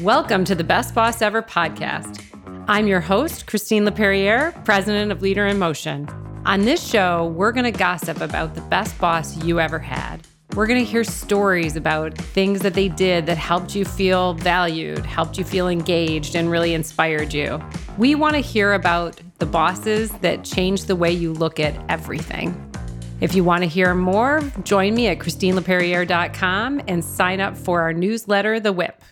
Welcome to the Best Boss Ever podcast. I'm your host, Christine Laperriere, president of Leader in Motion. On this show, we're going to gossip about the best boss you ever had. We're going to hear stories about things that they did that helped you feel valued, helped you feel engaged, and really inspired you. We want to hear about the bosses that changed the way you look at everything. If you want to hear more, join me at ChristineLaperriere.com and sign up for our newsletter, The Whip.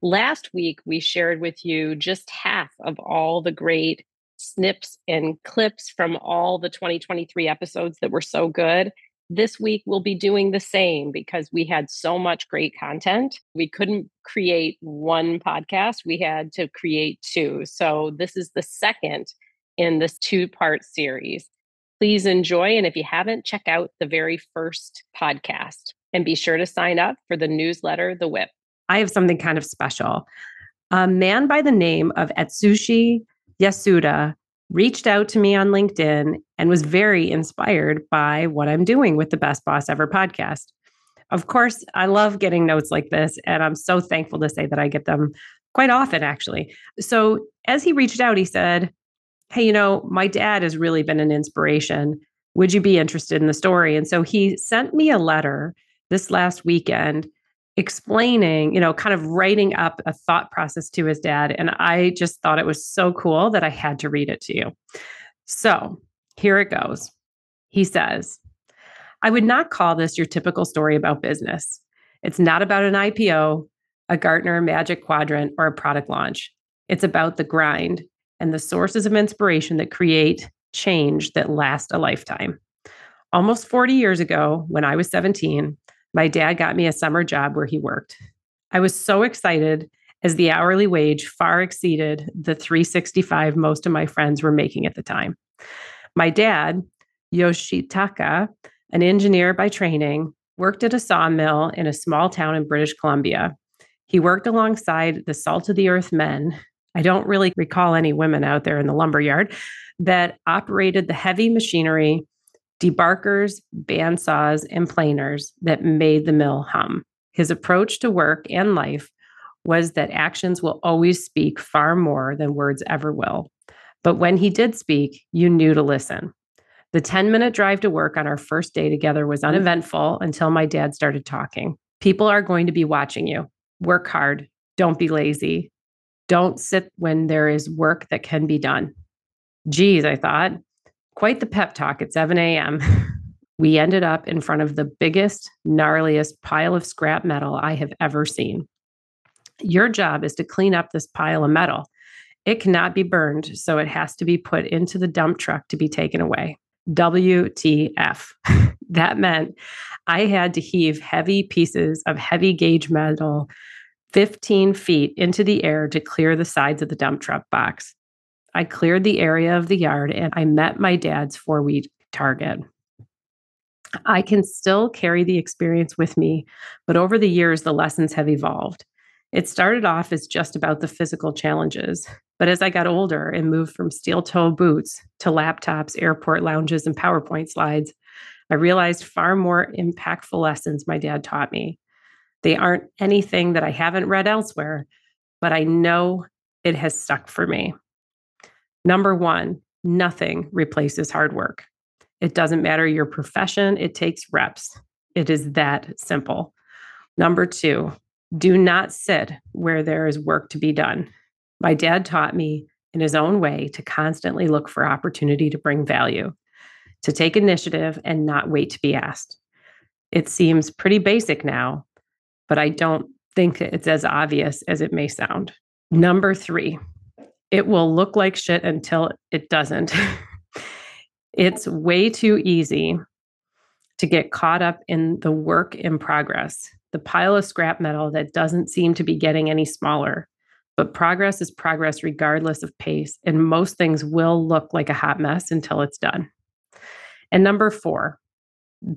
Last week, we shared with you just half of all the great snips and clips from all the 2023 episodes that were so good. This week, we'll be doing the same because we had so much great content. We couldn't create one podcast, we had to create two. So, this is the second in this two part series. Please enjoy. And if you haven't, check out the very first podcast and be sure to sign up for the newsletter, The Whip. I have something kind of special. A man by the name of Atsushi Yasuda reached out to me on LinkedIn and was very inspired by what I'm doing with the Best Boss Ever podcast. Of course, I love getting notes like this, and I'm so thankful to say that I get them quite often, actually. So, as he reached out, he said, Hey, you know, my dad has really been an inspiration. Would you be interested in the story? And so he sent me a letter this last weekend explaining, you know, kind of writing up a thought process to his dad. And I just thought it was so cool that I had to read it to you. So here it goes. He says, I would not call this your typical story about business. It's not about an IPO, a Gartner Magic Quadrant, or a product launch. It's about the grind and the sources of inspiration that create change that last a lifetime. Almost 40 years ago, when I was 17, my dad got me a summer job where he worked. I was so excited as the hourly wage far exceeded the 365 most of my friends were making at the time. My dad, Yoshitaka, an engineer by training, worked at a sawmill in a small town in British Columbia. He worked alongside the salt of the earth men. I don't really recall any women out there in the lumberyard that operated the heavy machinery debarkers, bandsaws, and planers that made the mill hum. His approach to work and life was that actions will always speak far more than words ever will. But when he did speak, you knew to listen. The 10 minute drive to work on our first day together was uneventful until my dad started talking. People are going to be watching you. Work hard. Don't be lazy. Don't sit when there is work that can be done. Geez, I thought, quite the pep talk at 7 a.m. we ended up in front of the biggest, gnarliest pile of scrap metal I have ever seen. Your job is to clean up this pile of metal. It cannot be burned, so it has to be put into the dump truck to be taken away. WTF. that meant I had to heave heavy pieces of heavy gauge metal 15 feet into the air to clear the sides of the dump truck box. I cleared the area of the yard and I met my dad's four week target. I can still carry the experience with me, but over the years, the lessons have evolved. It started off as just about the physical challenges, but as I got older and moved from steel toe boots to laptops, airport lounges, and PowerPoint slides, I realized far more impactful lessons my dad taught me. They aren't anything that I haven't read elsewhere, but I know it has stuck for me. Number one, nothing replaces hard work. It doesn't matter your profession, it takes reps. It is that simple. Number two, do not sit where there is work to be done. My dad taught me in his own way to constantly look for opportunity to bring value, to take initiative and not wait to be asked. It seems pretty basic now, but I don't think it's as obvious as it may sound. Number three, it will look like shit until it doesn't. it's way too easy to get caught up in the work in progress, the pile of scrap metal that doesn't seem to be getting any smaller. But progress is progress regardless of pace, and most things will look like a hot mess until it's done. And number four,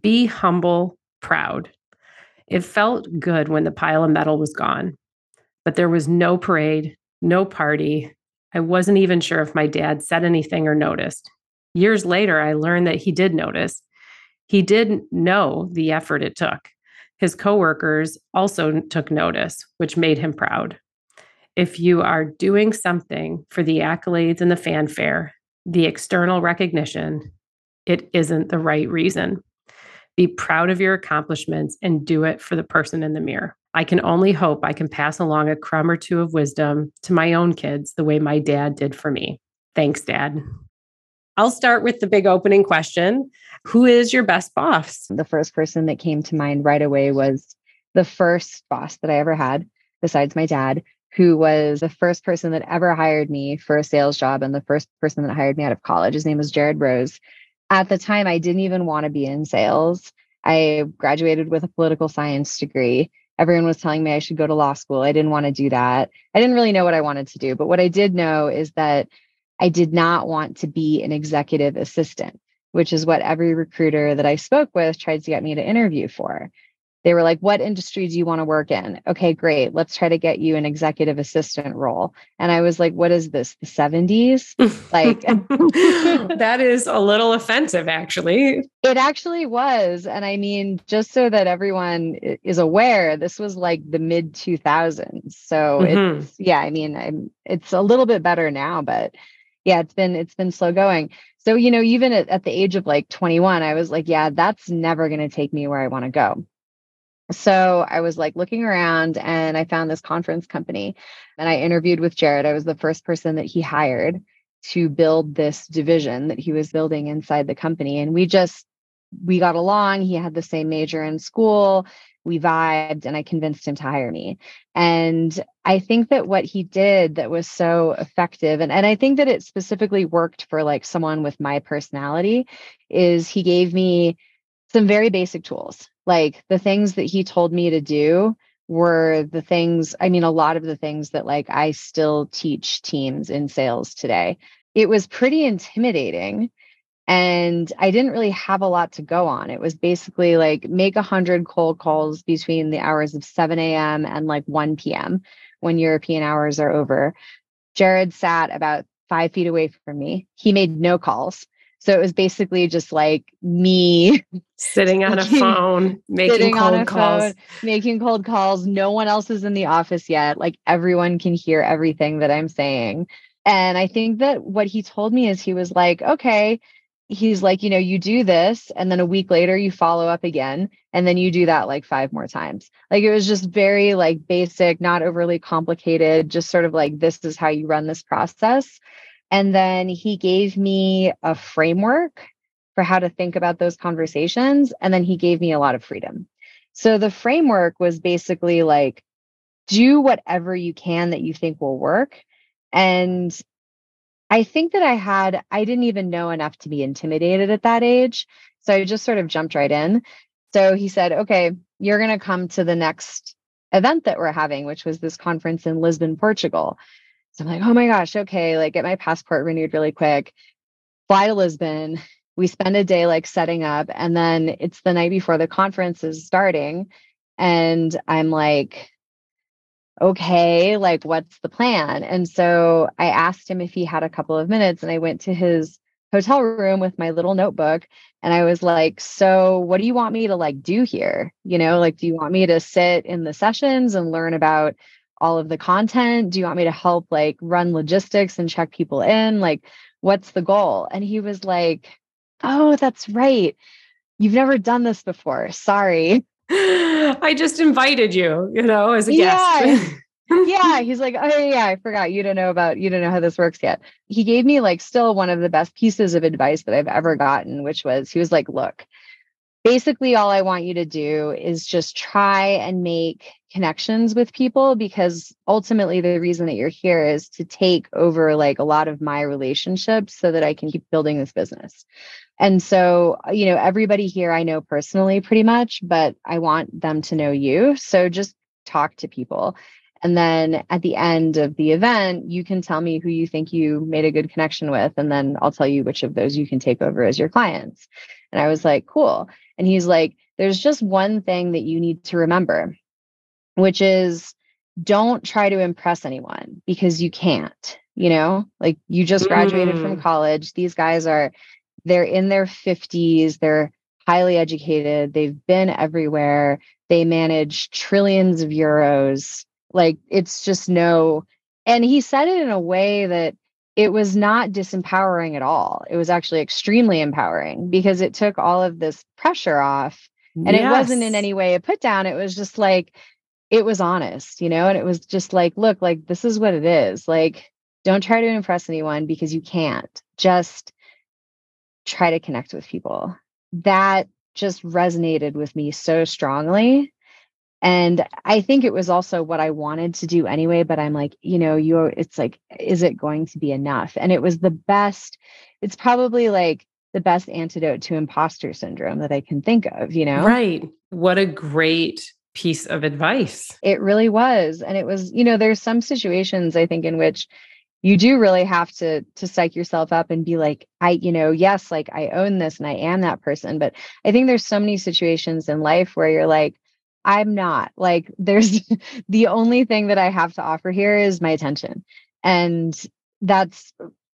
be humble, proud. It felt good when the pile of metal was gone, but there was no parade, no party, I wasn't even sure if my dad said anything or noticed. Years later, I learned that he did notice. He did know the effort it took. His coworkers also took notice, which made him proud. if you are doing something for the accolades and the fanfare, the external recognition, it isn't the right reason. Be proud of your accomplishments and do it for the person in the mirror. I can only hope I can pass along a crumb or two of wisdom to my own kids the way my dad did for me. Thanks, Dad. I'll start with the big opening question Who is your best boss? The first person that came to mind right away was the first boss that I ever had, besides my dad, who was the first person that ever hired me for a sales job and the first person that hired me out of college. His name was Jared Rose. At the time, I didn't even want to be in sales. I graduated with a political science degree. Everyone was telling me I should go to law school. I didn't want to do that. I didn't really know what I wanted to do. But what I did know is that I did not want to be an executive assistant, which is what every recruiter that I spoke with tried to get me to interview for they were like, What industry do you want to work in? Okay, great. Let's try to get you an executive assistant role. And I was like, What is this? The 70s? Like, that is a little offensive, actually. It actually was. And I mean, just so that everyone is aware, this was like the mid 2000s. So mm-hmm. it's, yeah, I mean, I'm, it's a little bit better now, but yeah, it's been, it's been slow going. So, you know, even at, at the age of like 21, I was like, yeah, that's never going to take me where I want to go. So I was like looking around and I found this conference company and I interviewed with Jared. I was the first person that he hired to build this division that he was building inside the company. And we just, we got along. He had the same major in school. We vibed and I convinced him to hire me. And I think that what he did that was so effective, and, and I think that it specifically worked for like someone with my personality, is he gave me some very basic tools. Like the things that he told me to do were the things i mean a lot of the things that like i still teach teams in sales today. It was pretty intimidating and i didn't really have a lot to go on. It was basically like make a hundred cold calls between the hours of 7 a.m and like 1 p.m when european hours are over. Jared sat about five feet away from me. He made no calls so it was basically just like me sitting on a phone, making cold calls, phone, making cold calls. No one else is in the office yet. Like everyone can hear everything that I'm saying. And I think that what he told me is he was like, okay, he's like, you know, you do this, and then a week later you follow up again, and then you do that like five more times. Like it was just very like basic, not overly complicated, just sort of like this is how you run this process. And then he gave me a framework for how to think about those conversations. And then he gave me a lot of freedom. So the framework was basically like, do whatever you can that you think will work. And I think that I had, I didn't even know enough to be intimidated at that age. So I just sort of jumped right in. So he said, okay, you're going to come to the next event that we're having, which was this conference in Lisbon, Portugal. So I'm like, oh my gosh, okay, like get my passport renewed really quick, fly to Lisbon. We spend a day like setting up, and then it's the night before the conference is starting. And I'm like, okay, like what's the plan? And so I asked him if he had a couple of minutes, and I went to his hotel room with my little notebook and I was like, so what do you want me to like do here? You know, like do you want me to sit in the sessions and learn about all of the content? Do you want me to help like run logistics and check people in? Like, what's the goal? And he was like, Oh, that's right. You've never done this before. Sorry. I just invited you, you know, as a yeah. guest. yeah. He's like, Oh, yeah, I forgot. You don't know about, you don't know how this works yet. He gave me like still one of the best pieces of advice that I've ever gotten, which was he was like, Look, basically all I want you to do is just try and make connections with people because ultimately the reason that you're here is to take over like a lot of my relationships so that I can keep building this business. And so, uh, you know, everybody here I know personally pretty much, but I want them to know you. So just talk to people. And then at the end of the event, you can tell me who you think you made a good connection with. And then I'll tell you which of those you can take over as your clients. And I was like, cool. And he's like, there's just one thing that you need to remember, which is don't try to impress anyone because you can't, you know, like you just graduated mm. from college. These guys are, they're in their 50s, they're highly educated, they've been everywhere, they manage trillions of euros. Like it's just no, And he said it in a way that it was not disempowering at all. It was actually extremely empowering because it took all of this pressure off. And yes. it wasn't in any way a put down. It was just like, it was honest, you know, and it was just like, look, like this is what it is. Like, don't try to impress anyone because you can't. Just try to connect with people. That just resonated with me so strongly. And I think it was also what I wanted to do anyway, but I'm like, you know, you're, it's like, is it going to be enough? And it was the best, it's probably like the best antidote to imposter syndrome that I can think of, you know? Right. What a great piece of advice. It really was. And it was, you know, there's some situations I think in which you do really have to to psych yourself up and be like i you know yes like i own this and i am that person but i think there's so many situations in life where you're like i'm not like there's the only thing that i have to offer here is my attention and that's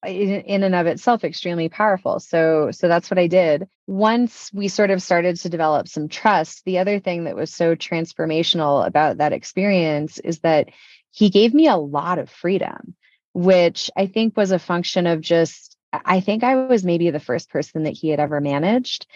in and of itself extremely powerful so so that's what i did once we sort of started to develop some trust the other thing that was so transformational about that experience is that he gave me a lot of freedom which I think was a function of just, I think I was maybe the first person that he had ever managed.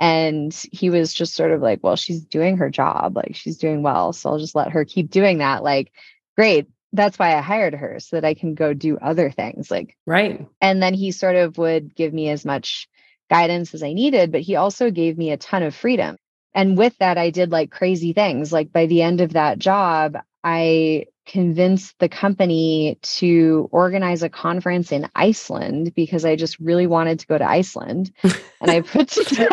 And he was just sort of like, well, she's doing her job. Like she's doing well. So I'll just let her keep doing that. Like, great. That's why I hired her so that I can go do other things. Like, right. And then he sort of would give me as much guidance as I needed, but he also gave me a ton of freedom. And with that, I did like crazy things. Like by the end of that job, I convinced the company to organize a conference in Iceland because I just really wanted to go to Iceland. And I put together.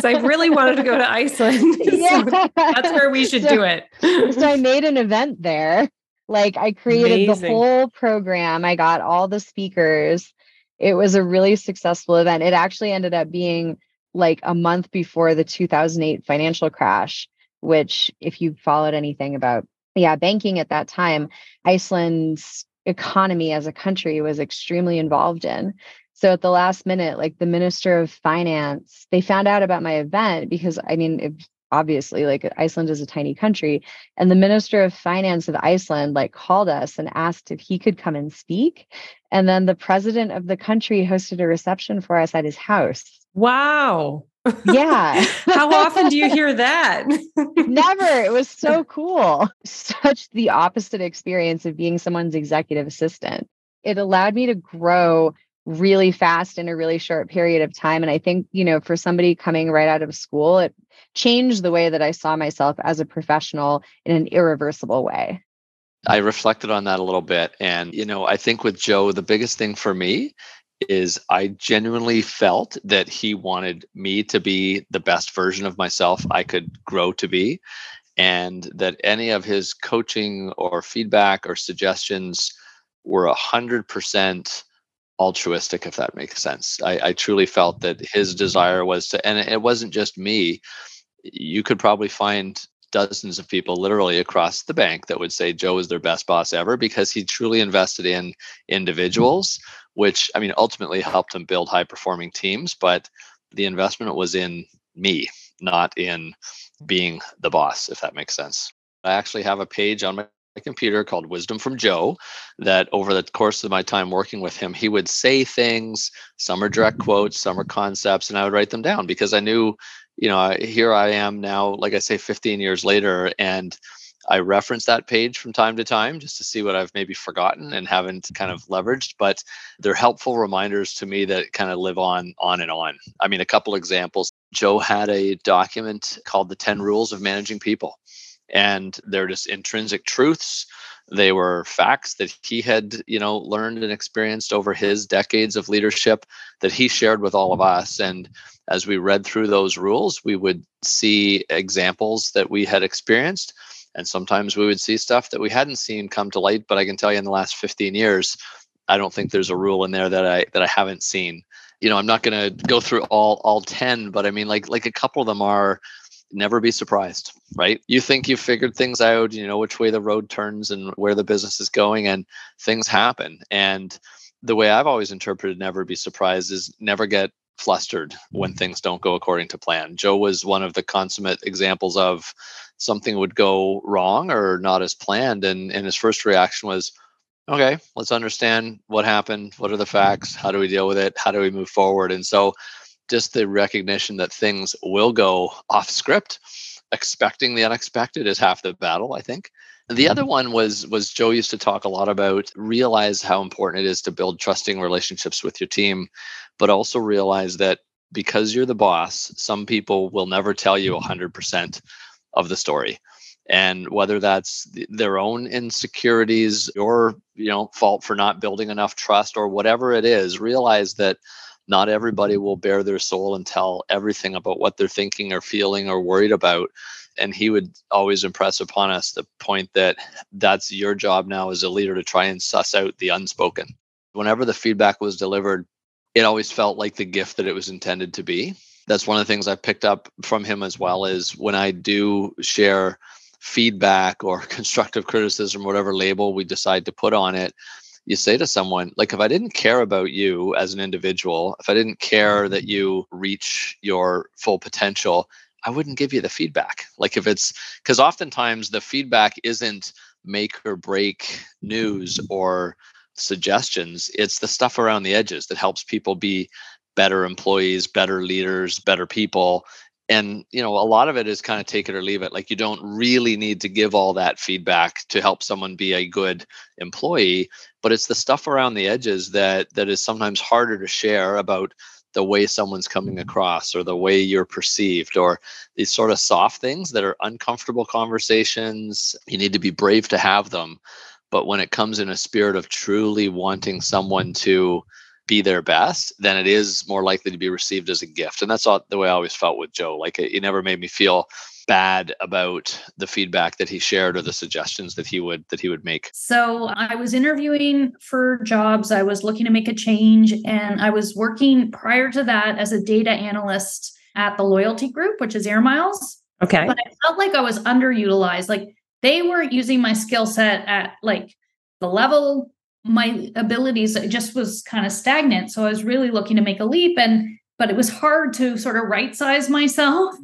so I really wanted to go to Iceland. Yeah. So that's where we should so, do it. so I made an event there. Like I created Amazing. the whole program, I got all the speakers. It was a really successful event. It actually ended up being like a month before the 2008 financial crash which if you followed anything about yeah banking at that time iceland's economy as a country was extremely involved in. So at the last minute like the minister of finance they found out about my event because i mean it, obviously like iceland is a tiny country and the minister of finance of iceland like called us and asked if he could come and speak. And then the president of the country hosted a reception for us at his house wow yeah. How often do you hear that? Never. It was so cool. Such the opposite experience of being someone's executive assistant. It allowed me to grow really fast in a really short period of time. And I think, you know, for somebody coming right out of school, it changed the way that I saw myself as a professional in an irreversible way. I reflected on that a little bit. And, you know, I think with Joe, the biggest thing for me is I genuinely felt that he wanted me to be the best version of myself I could grow to be. And that any of his coaching or feedback or suggestions were a hundred percent altruistic, if that makes sense. I, I truly felt that his desire was to, and it wasn't just me. You could probably find dozens of people literally across the bank that would say Joe is their best boss ever because he truly invested in individuals which I mean ultimately helped him build high performing teams. But the investment was in me, not in being the boss, if that makes sense. I actually have a page on my computer called Wisdom from Joe that over the course of my time working with him, he would say things, some are direct quotes, some are concepts, and I would write them down because I knew, you know, here I am now, like I say, 15 years later, and I reference that page from time to time just to see what I've maybe forgotten and haven't kind of leveraged, but they're helpful reminders to me that kind of live on on and on. I mean, a couple examples. Joe had a document called the 10 rules of managing people and they're just intrinsic truths they were facts that he had you know learned and experienced over his decades of leadership that he shared with all of us and as we read through those rules we would see examples that we had experienced and sometimes we would see stuff that we hadn't seen come to light but i can tell you in the last 15 years i don't think there's a rule in there that i that i haven't seen. You know i'm not going to go through all all 10 but i mean like like a couple of them are never be surprised right? You think you've figured things out you know which way the road turns and where the business is going and things happen. And the way i've always interpreted never be surprised is never get flustered when mm-hmm. things don't go according to plan. Joe was one of the consummate examples of something would go wrong or not as planned. And, and his first reaction was, okay, let's understand what happened. What are the facts? How do we deal with it? How do we move forward? And so just the recognition that things will go off script, expecting the unexpected is half the battle, I think. The other one was was Joe used to talk a lot about realize how important it is to build trusting relationships with your team, but also realize that because you're the boss, some people will never tell you 100% of the story. And whether that's their own insecurities or you know fault for not building enough trust or whatever it is, realize that not everybody will bare their soul and tell everything about what they're thinking or feeling or worried about and he would always impress upon us the point that that's your job now as a leader to try and suss out the unspoken. Whenever the feedback was delivered, it always felt like the gift that it was intended to be. That's one of the things I picked up from him as well is when I do share feedback or constructive criticism, whatever label we decide to put on it, you say to someone, like, if I didn't care about you as an individual, if I didn't care that you reach your full potential, I wouldn't give you the feedback. Like if it's because oftentimes the feedback isn't make or break news or suggestions, it's the stuff around the edges that helps people be better employees, better leaders, better people. And you know, a lot of it is kind of take it or leave it. Like you don't really need to give all that feedback to help someone be a good employee, but it's the stuff around the edges that that is sometimes harder to share about the way someone's coming mm-hmm. across or the way you're perceived or these sort of soft things that are uncomfortable conversations you need to be brave to have them. But when it comes in a spirit of truly wanting someone to be their best then it is more likely to be received as a gift. And that's all, the way i always felt with joe. Like it, it never made me feel bad about the feedback that he shared or the suggestions that he would that he would make? So i was interviewing for jobs i was looking to make a change and i was working prior to that as a data analyst at the loyalty group which is air miles. Okay. But i felt like i was underutilized like they weren't using my skill set at like the level. My abilities it just was kind of stagnant so i was really looking to make a leap and but it was hard to sort of right size myself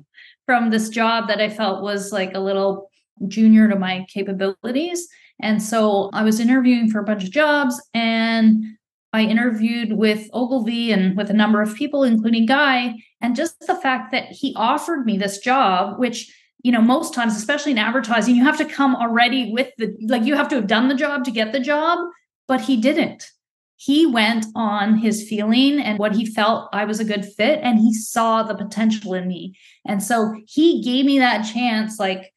from this job that I felt was like a little junior to my capabilities. And so I was interviewing for a bunch of jobs and I interviewed with Ogilvy and with a number of people, including Guy. And just the fact that he offered me this job, which, you know, most times, especially in advertising, you have to come already with the, like, you have to have done the job to get the job, but he didn't he went on his feeling and what he felt I was a good fit and he saw the potential in me. And so he gave me that chance like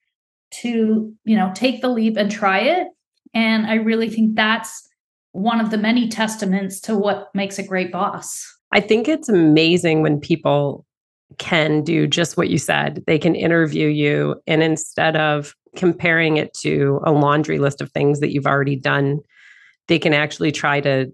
to, you know, take the leap and try it. And I really think that's one of the many testaments to what makes a great boss. I think it's amazing when people can do just what you said. They can interview you and instead of comparing it to a laundry list of things that you've already done, they can actually try to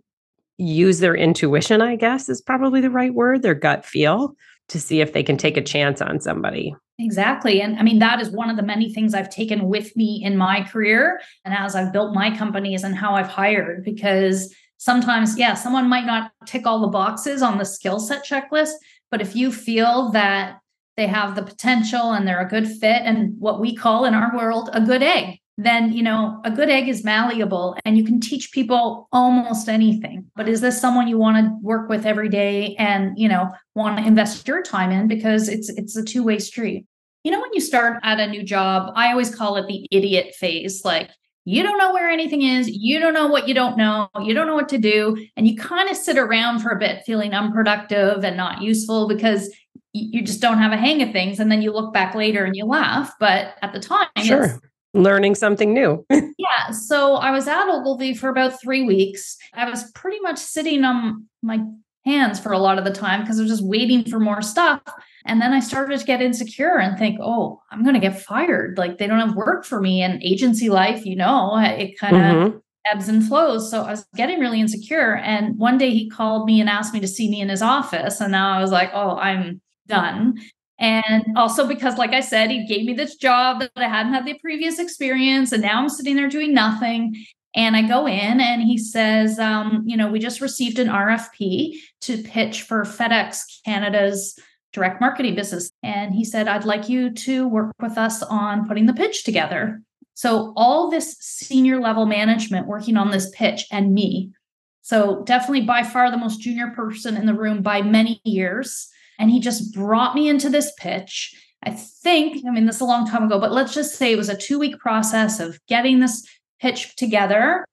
use their intuition, I guess is probably the right word, their gut feel to see if they can take a chance on somebody. Exactly. And I mean, that is one of the many things I've taken with me in my career and as I've built my companies and how I've hired, because sometimes, yeah, someone might not tick all the boxes on the skill set checklist, but if you feel that they have the potential and they're a good fit and what we call in our world a good egg, then you know a good egg is malleable and you can teach people almost anything. But is this someone you want to work with every day and you know want to invest your time in? Because it's it's a two-way street. You know when you start at a new job i always call it the idiot phase. Like you don't know where anything is you don't know what you don't know you don't know what to do and you kind of sit around for a bit feeling unproductive and not useful because you just don't have a hang of things and then you look back later and you laugh but at the time sure learning something new. yeah. So I was at Ogilvy for about three weeks. I was pretty much sitting on my hands for a lot of the time because I was just waiting for more stuff. And then I started to get insecure and think, oh, I'm going to get fired. Like they don't have work for me. And agency life, you know, it kind of mm-hmm. ebbs and flows. So I was getting really insecure. And one day he called me and asked me to see me in his office. And now I was like, oh, I'm done. And also because, like I said, he gave me this job that I hadn't had the previous experience. And now I'm sitting there doing nothing. And I go in and he says, um, you know, we just received an RFP to pitch for FedEx Canada's direct marketing business. And he said, I'd like you to work with us on putting the pitch together. So, all this senior level management working on this pitch and me. So, definitely by far the most junior person in the room by many years. And he just brought me into this pitch. I think, I mean, this is a long time ago, but let's just say it was a two week process of getting this pitch together.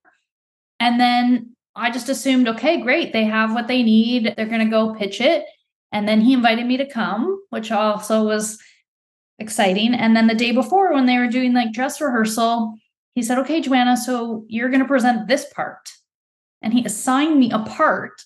And then I just assumed, okay, great, they have what they need. They're going to go pitch it. And then he invited me to come, which also was exciting. And then the day before, when they were doing like dress rehearsal, he said, Okay, Joanna, so you're going to present this part. And he assigned me a part.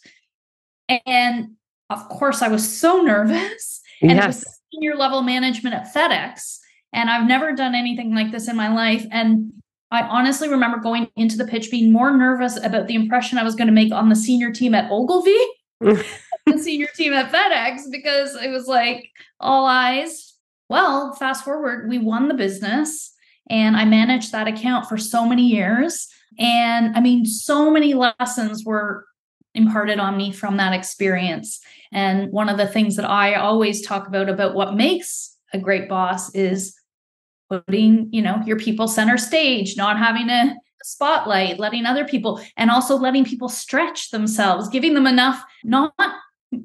And of course, I was so nervous. And yes. it was senior level management at FedEx. And I've never done anything like this in my life. And I honestly remember going into the pitch being more nervous about the impression I was going to make on the senior team at Ogilvy, the senior team at FedEx, because it was like all eyes. Well, fast forward, we won the business and I managed that account for so many years. And I mean, so many lessons were imparted on me from that experience. And one of the things that I always talk about about what makes a great boss is putting you know your people center stage not having a spotlight letting other people and also letting people stretch themselves giving them enough not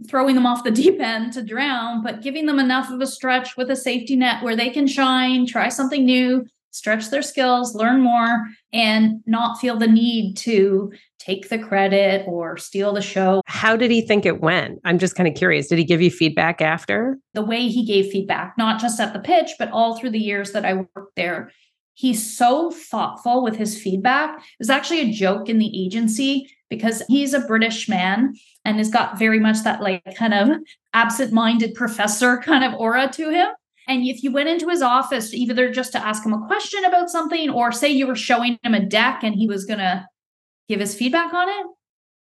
throwing them off the deep end to drown but giving them enough of a stretch with a safety net where they can shine try something new stretch their skills learn more and not feel the need to take the credit or steal the show. How did he think it went? I'm just kind of curious. Did he give you feedback after? The way he gave feedback, not just at the pitch, but all through the years that I worked there. He's so thoughtful with his feedback. It was actually a joke in the agency because he's a British man and has got very much that like kind of absent minded professor kind of aura to him. And if you went into his office, either just to ask him a question about something or say you were showing him a deck and he was going to give his feedback on it.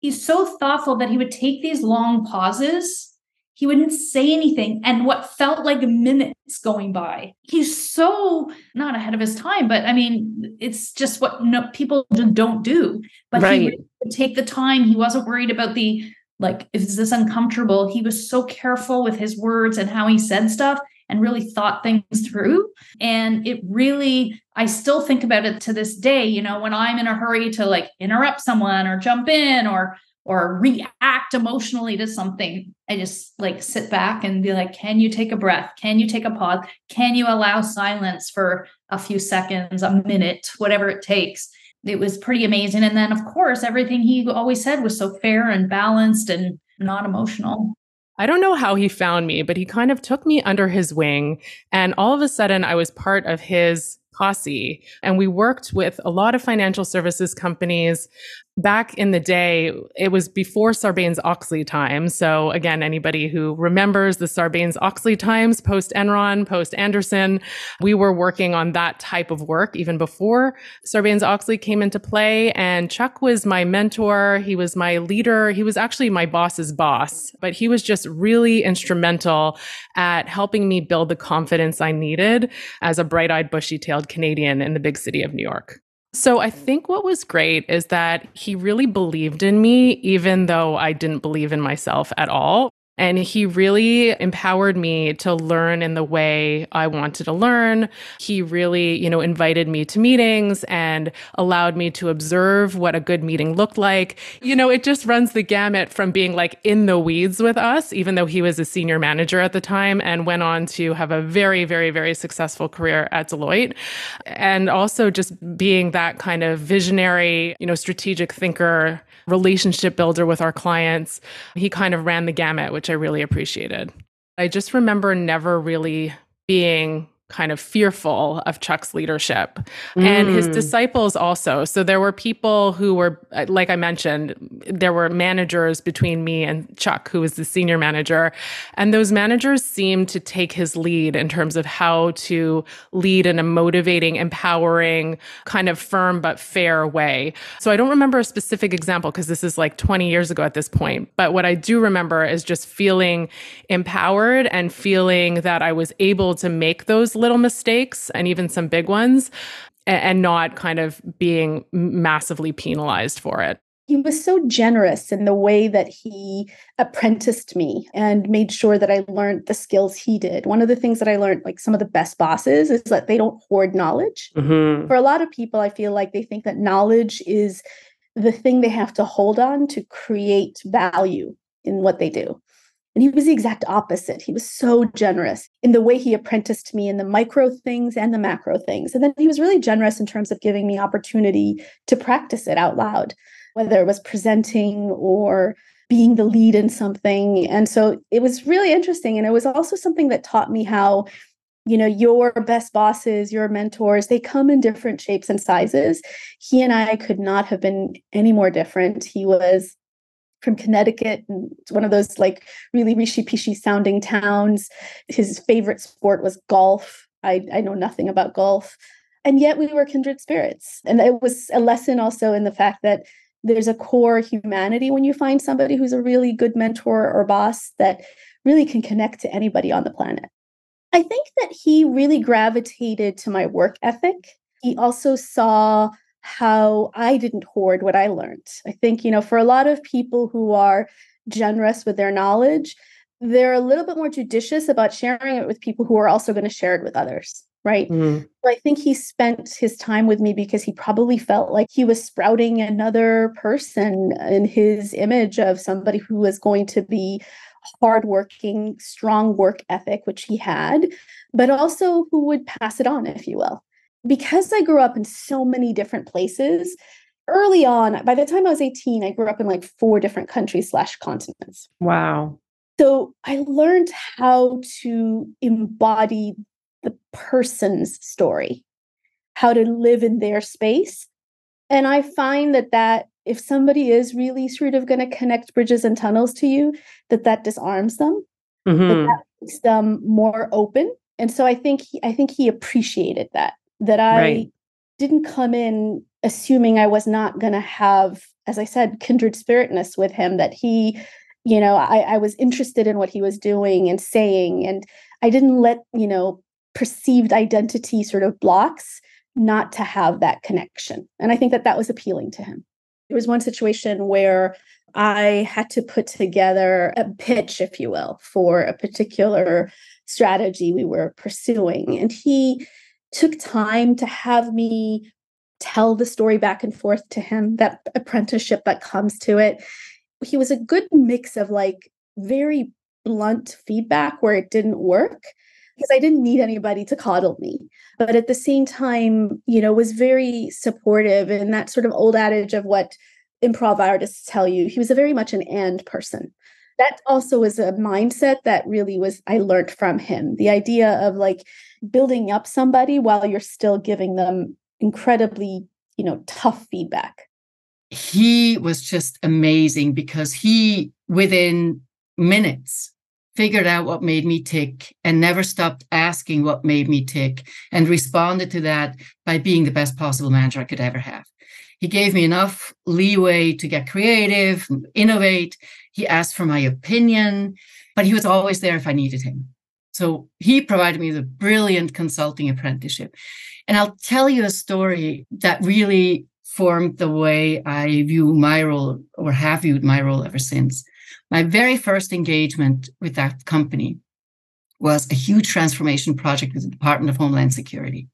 He's so thoughtful that he would take these long pauses. He wouldn't say anything. And what felt like minutes going by. He's so not ahead of his time, but I mean, it's just what no, people don't do. But right. he would take the time. He wasn't worried about the like, is this uncomfortable? He was so careful with his words and how he said stuff and really thought things through. And it really, I still think about it to this day, you know, when I'm in a hurry to like interrupt someone or jump in or or react emotionally to something. I just like sit back and be like, can you take a breath? Can you take a pause? Can you allow silence for a few seconds, a minute, whatever it takes? It was pretty amazing. And then, of course, everything he always said was so fair and balanced and not emotional. I don't know how he found me, but he kind of took me under his wing. And all of a sudden, I was part of his posse. And we worked with a lot of financial services companies, back in the day, it was before Sarbanes Oxley time. So, again, anybody who remembers the Sarbanes Oxley times, post Enron, post Andersen, we were working on that type of work even before Sarbanes Oxley came into play. And Chuck was my mentor. He was my leader. He was actually my boss's boss, but he was just really instrumental at helping me build the confidence I needed as a bright eyed, bushy tailed Canadian in the big city of New York. So I think what was great is that he really believed in me, even though I didn't believe in myself at all. And he really empowered me to learn in the way I wanted to learn. He really, you know, invited me to meetings and allowed me to observe what a good meeting looked like. You know, it just runs the gamut from being like in the weeds with us, even though he was a senior manager at the time and went on to have a very, very, very successful career at Deloitte. And also just being that kind of visionary, you know, strategic thinker, relationship builder with our clients. He kind of ran the gamut, which I really appreciated. I just remember never really being kind of fearful of Chuck's leadership mm. and his mm. disciples also. So there were people who were, like I mentioned, there were managers between me and Chuck, who was the senior manager. And those managers seemed to take his lead in terms of how to lead in a motivating, empowering, kind of firm but fair way. So I don't remember a specific example because this is like 20 years ago at this point. But what I do remember is just feeling empowered and feeling that I was able to make those little mistakes and even some big ones and not kind of being massively penalized for it he was so generous in the way that he apprenticed me and made sure that I learned the skills he did. One of the things that I learned, like some of the best bosses, is that they don't hoard knowledge. Mm-hmm. For a lot of people, I feel like they think that knowledge is the thing they have to hold on to create value in what they do. And he was the exact opposite. He was so generous in the way he apprenticed me in the micro things and the macro things. And then he was really generous in terms of giving me opportunity to practice it out loud whether it was presenting or being the lead in something. And so it was really interesting. And it was also something that taught me how, you know, your best bosses, your mentors, they come in different shapes and sizes. He and I could not have been any more different. He was from Connecticut, and it's one of those like really rishy pishy sounding towns. His favorite sport was golf. I, I know nothing about golf. And yet we were kindred spirits. And it was a lesson also in the fact that there's a core humanity when you find somebody who's a really good mentor or boss that really can connect to anybody on the planet. I think that he really gravitated to my work ethic. He also saw how I didn't hoard what I learned. I think, you know, for a lot of people who are generous with their knowledge, they're a little bit more judicious about sharing it with people who are also going to share it with others right? Mm-hmm. I think he spent his time with me because he probably felt like he was sprouting another person in his image of somebody who was going to be hardworking, strong work ethic, which he had, but also who would pass it on, if you will. Because I grew up in so many different places, early on, by the time I was 18, I grew up in like four different countries slash continents. Wow. So I learned how to embody the person's story, how to live in their space. And I find that that if somebody is really sort of going to connect bridges and tunnels to you, that that disarms them, mm-hmm. that, that makes them more open. And so I think he, I think he appreciated that that I right. didn't come in assuming I was not going to have, as I said, kindred spiritness with him. That he, you know, I, I was interested in what he was doing and saying, and I didn't let you know perceived identity sort of blocks not to have that connection. And I think that that was appealing to him. There was one situation where I had to put together a pitch, if you will, for a particular strategy we were pursuing. And he took time to have me tell the story back and forth to him, that apprenticeship that comes to it. He was a good mix of like very blunt feedback where it didn't work because I didn't need anybody to coddle me. But at the same time, you know, was very supportive and that sort of old adage of what improv artists tell you. He was a very much an and person. That also was a mindset that really was I learned from him. The idea of like building up somebody while you're still giving them incredibly, you know, tough feedback. He was just amazing because he within minutes figured out what made me tick and never stopped asking what made me tick and responded to that by being the best possible manager I could ever have. He gave me enough leeway to get creative, innovate. He asked for my opinion, but he was always there if I needed him. So he provided me the brilliant consulting apprenticeship. And I'll tell you a story that really formed the way I view my role or have viewed my role ever since. My very first engagement with that company was a huge transformation project with the Department of Homeland Security.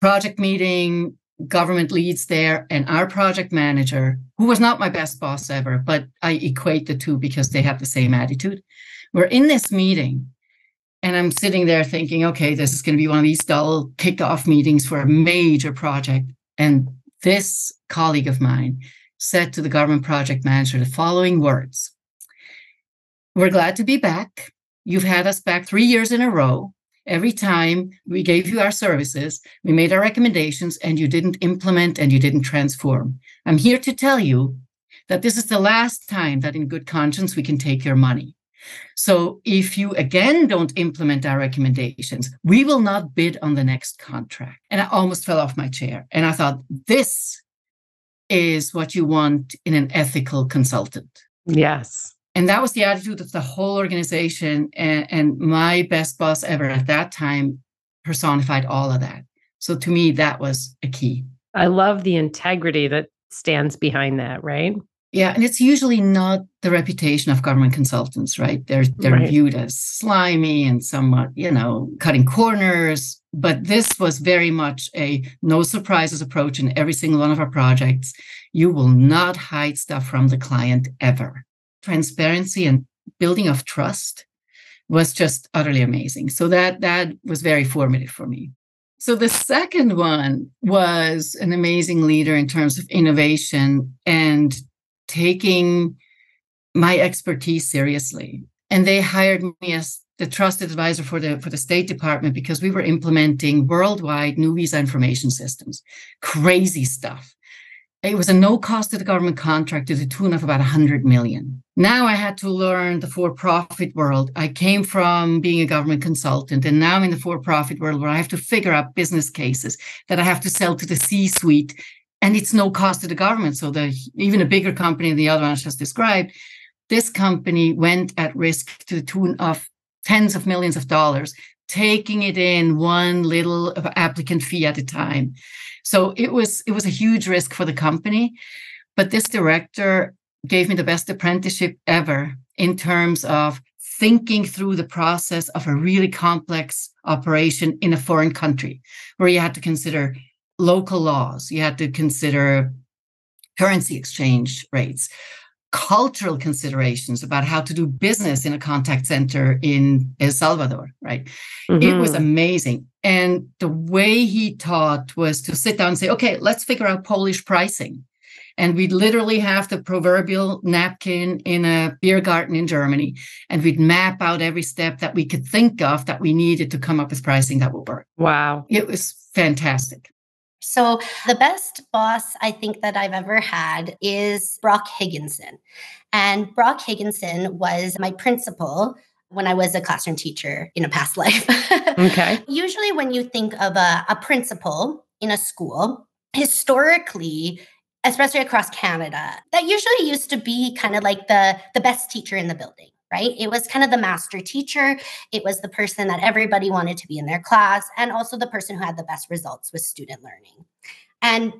Project meeting, government leads there, and our project manager, who was not my best boss ever, but I equate the two because they have the same attitude. We're in this meeting, and I'm sitting there thinking, okay, this is going to be one of these dull kickoff meetings for a major project. And this colleague of mine said to the government project manager the following words We're glad to be back. You've had us back three years in a row. Every time we gave you our services, we made our recommendations, and you didn't implement and you didn't transform. I'm here to tell you that this is the last time that, in good conscience, we can take your money. So if you again don't implement our recommendations, we will not bid on the next contract. And I almost fell off my chair. And I thought, this is what you want in an ethical consultant. Yes. And that was the attitude of the whole organization. And, and my best boss ever at that time personified all of that. So to me, that was a key. I love the integrity that stands behind that, right? Yeah, and it's usually not the reputation of government consultants, right? They're they're right. viewed as slimy and somewhat, you know, cutting corners. But this was very much a no surprises approach in every single one of our projects. You will not hide stuff from the client ever. Transparency and building of trust was just utterly amazing. So that that was very formative for me. So the second one was an amazing leader in terms of innovation and taking my expertise seriously. And they hired me as the trusted advisor for the for the State Department because we were implementing worldwide new visa information systems. Crazy stuff. It was a no cost to the government contract to the tune of about 100 million. Now I had to learn the for profit world. I came from being a government consultant, and now I'm in the for profit world where I have to figure out business cases that I have to sell to the C suite and it's no cost to the government. So the even a bigger company than the other one I just described, this company went at risk to the tune of tens of millions of dollars, taking it in one little applicant fee at a time. So it was it was a huge risk for the company. But this director gave me the best apprenticeship ever in terms of thinking through the process of a really complex operation in a foreign country where you had to consider local laws. You had to consider currency exchange rates, cultural considerations about how to do business in a contact center in El Salvador, right? Mm-hmm. It was mm-hmm. amazing. And the way he taught was to sit down and say, okay, let's figure out Polish pricing. And we'd literally have the proverbial napkin in a beer garden in Germany. And we'd map out every step that we could think of that we needed to come up with pricing that would work. Wow. It was fantastic. So, the best boss I think that I've ever had is Brock Higginson. And Brock Higginson was my principal when I was a classroom teacher in a past life. okay. Usually, when you think of a, a principal in a school, historically, especially across Canada, that usually used to be kind of like the, the best teacher in the building right? It was kind of the master teacher. It was the person that everybody wanted to be in their class, and also the person who had the best results with student learning. And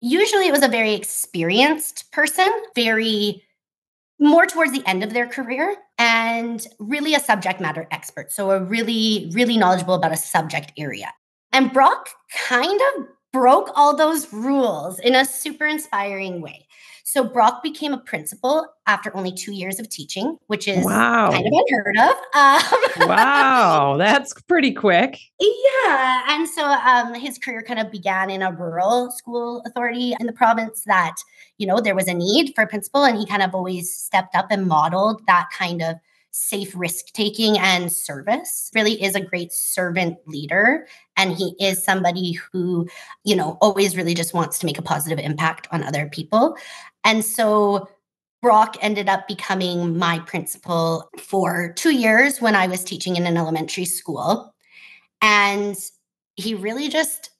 usually it was a very experienced person, very more towards the end of their career, and really a subject matter expert. So, a really, really knowledgeable about a subject area. And Brock kind of broke all those rules in a super inspiring way. So Brock became a principal after only two years of teaching, which is wow. kind of unheard of. Um, wow, that's pretty quick. Yeah, and so um, his career kind of began in a rural school authority in the province that you know there was a need for a principal, and he kind of always stepped up and modeled that kind of safe risk taking and service really is a great servant leader. And he is somebody who you know always really just wants to make a positive impact on other people. And so Brock ended up becoming my principal for 2 years when I was teaching in an elementary school. And he really just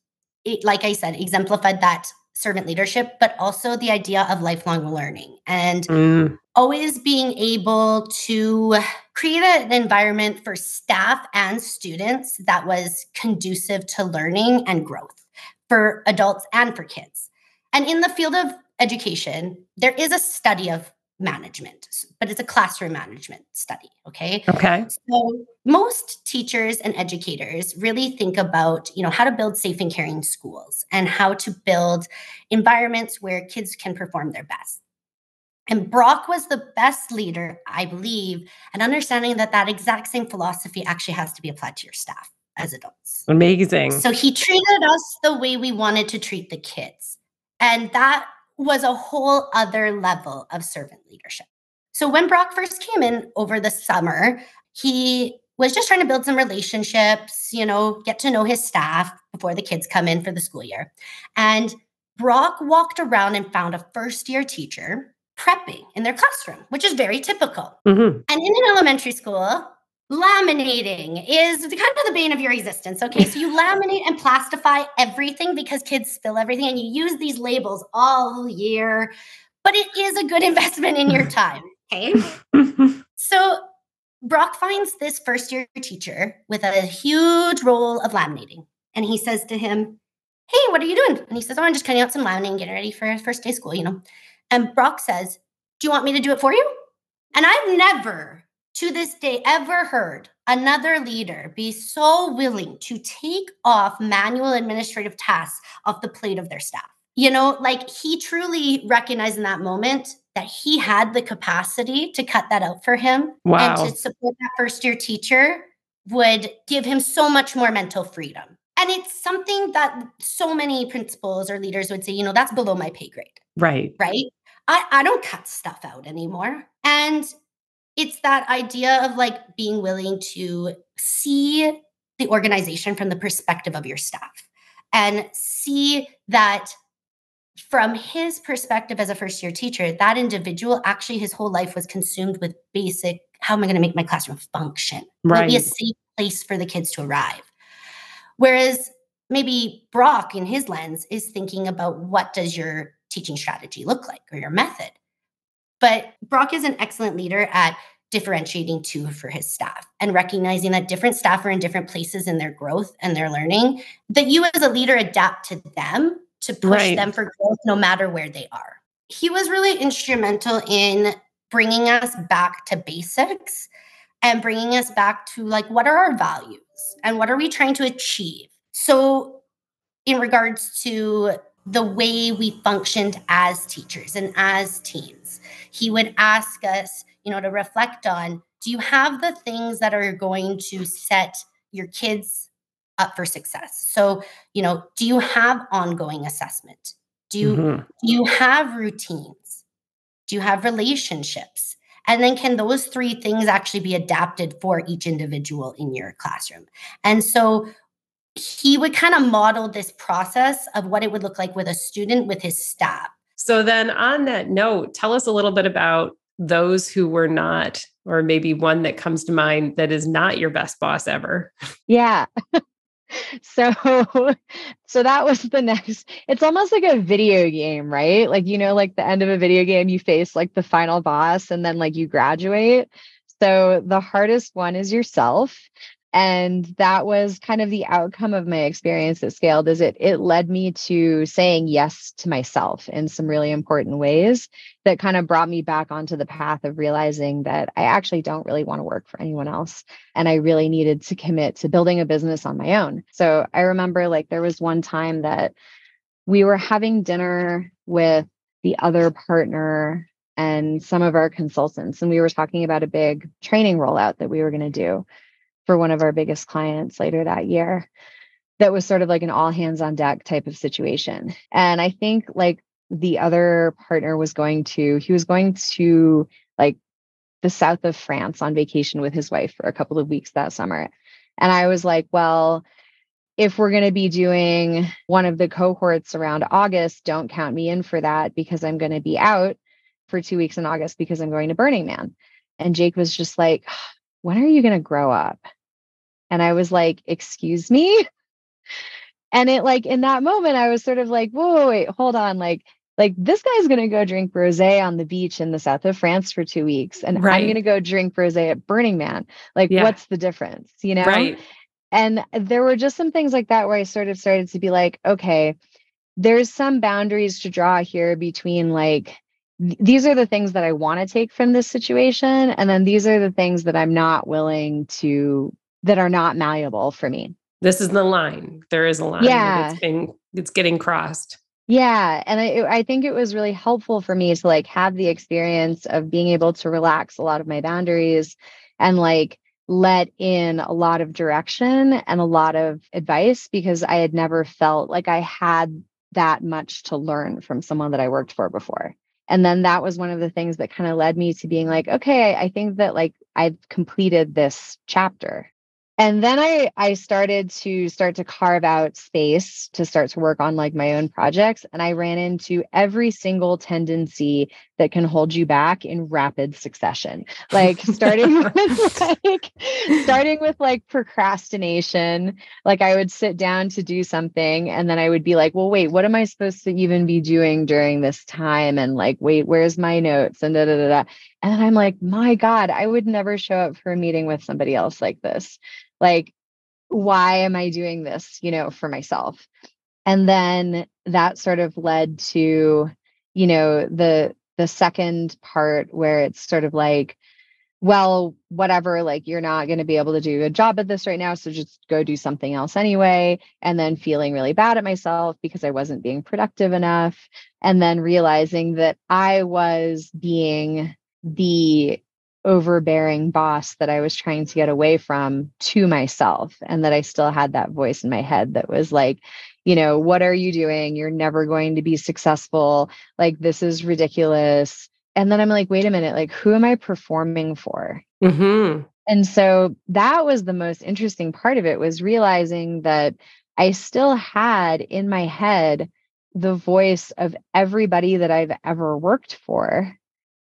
like I said exemplified that servant leadership, but also the idea of lifelong learning. And mm. Always being able to create an environment for staff and students that was conducive to learning and growth for adults and for kids. And in the field of education, there is a study of management, but it's a classroom management study. Okay. Okay. So most teachers and educators really think about, you know, how to build safe and caring schools and how to build environments where kids can perform their best. And Brock was the best leader, I believe, and understanding that that exact same philosophy actually has to be applied to your staff as adults. Amazing. So he treated us the way we wanted to treat the kids. And that was a whole other level of servant leadership. So when Brock first came in over the summer, he was just trying to build some relationships, you know, get to know his staff before the kids come in for the school year. And Brock walked around and found a first year teacher prepping in their classroom, which is very typical. Mm-hmm. And in an elementary school, laminating is kind of the bane of your existence. Okay, so you laminate and plastify everything because kids spill everything, and you use these labels all year, but it is a good investment in your time. Okay, so Brock finds this first year teacher with a huge roll of laminating. and he says to him, Hey, what are you doing? And he says, Oh, I'm just cutting out some laminating, getting ready for first day school, you know. And Brock says, Do you want me to do it for you? And I've never to this day ever heard another leader be so willing to take off manual administrative tasks off the plate of their staff. You know, like he truly recognized in that moment that he had the capacity to cut that out for him wow. and to support that first year teacher would give him so much more mental freedom. And it's something that so many principals or leaders would say, you know, that's below my pay grade. Right. Right. I, I don't cut stuff out anymore. And it's that idea of like being willing to see the organization from the perspective of your staff and see that from his perspective as a first year teacher, that individual actually his whole life was consumed with basic how am I going to make my classroom function? Right. Be a safe place for the kids to arrive. Whereas maybe Brock, in his lens, is thinking about what does your teaching strategy look like or your method. But Brock is an excellent leader at differentiating too for his staff and recognizing that different staff are in different places in their growth and their learning, that you as a leader adapt to them to push Right. them for growth no matter where they are. He was really instrumental in bringing us back to basics and bringing us back to like what are our values and what are we trying to achieve. So in regards to the way we functioned as teachers and as teams, he would ask us, you know, to reflect on do you have the things that are going to set your kids up for success? So, you know, do you have ongoing assessment? Do you Mhm. do you have routines? Do you have relationships? And then can those three things actually be adapted for each individual in your classroom? And so he would kind of model this process of what it would look like with a student with his staff. So then on that note, tell us a little bit about those who were not, or maybe one that comes to mind that is not your best boss ever. Yeah. so so that was the next it's almost like a video game right like you know like the end of a video game you face like the final boss and then like you graduate so the hardest one is yourself and that was kind of the outcome of my experience at scaled is it it led me to saying yes to myself in some really important ways that kind of brought me back onto the path of realizing that i actually don't really want to work for anyone else and I really needed to commit to building a business on my own. So I remember like there was one time that we were having dinner with the other partner and some of our consultants, and we were talking about a big training rollout that we were going to do for one of our biggest clients later that year. That was sort of like an all hands on deck type of situation. And I think like the other partner was going to, he was going to like the south of France on vacation with his wife for a couple of weeks that summer. And I was like, well, if we're going to be doing one of the cohorts around August, don't count me in for that because I'm going to be out for two weeks in August because I'm going to Burning Man. And Jake was just like, when are you going to grow up? And I was like, excuse me? And it like in that moment, I was sort of like, whoa, wait, hold on. Like, like this guy's gonna go drink rosé on the beach in the south of France for two weeks, and Right. I'm gonna go drink rosé at Burning Man. Like, Yeah. what's the difference? You know? Right. And there were just some things like that where I sort of started to be like, okay, there's some boundaries to draw here between like th- these are the things that I want to take from this situation, and then these are the things that I'm not willing to that are not malleable for me. This is the line. There is a line. Yeah. It's being it's getting crossed. Yeah, and I I think it was really helpful for me to like have the experience of being able to relax a lot of my boundaries and like let in a lot of direction and a lot of advice because I had never felt like I had that much to learn from someone that I worked for before. And then that was one of the things that kind of led me to being like, okay, I think that like I've completed this chapter and then i i started to start to carve out space to start to work on like my own projects and i ran into every single tendency that can hold you back in rapid succession. Like starting with like starting with like procrastination like i would sit down to do something and then i would be like well wait what am i supposed to even be doing during this time? And like wait where's my notes? And da da da da. And then i'm like my god i would never show up for a meeting with somebody else like this like why am I doing this, you know, for myself? And then that sort of led to, you know, the the second part where it's sort of like, well, whatever, like you're not going to be able to do a job at this right now. So just go do something else anyway. And then feeling really bad at myself because I wasn't being productive enough. And then realizing that I was being the overbearing boss that I was trying to get away from to myself. And that I still had that voice in my head that was like, you know, what are you doing? You're never going to be successful. Like, this is ridiculous. And then I'm like, wait a minute, like, who am I performing for? Mm-hmm. And so that was the most interesting part of it was realizing that I still had in my head the voice of everybody that I've ever worked for.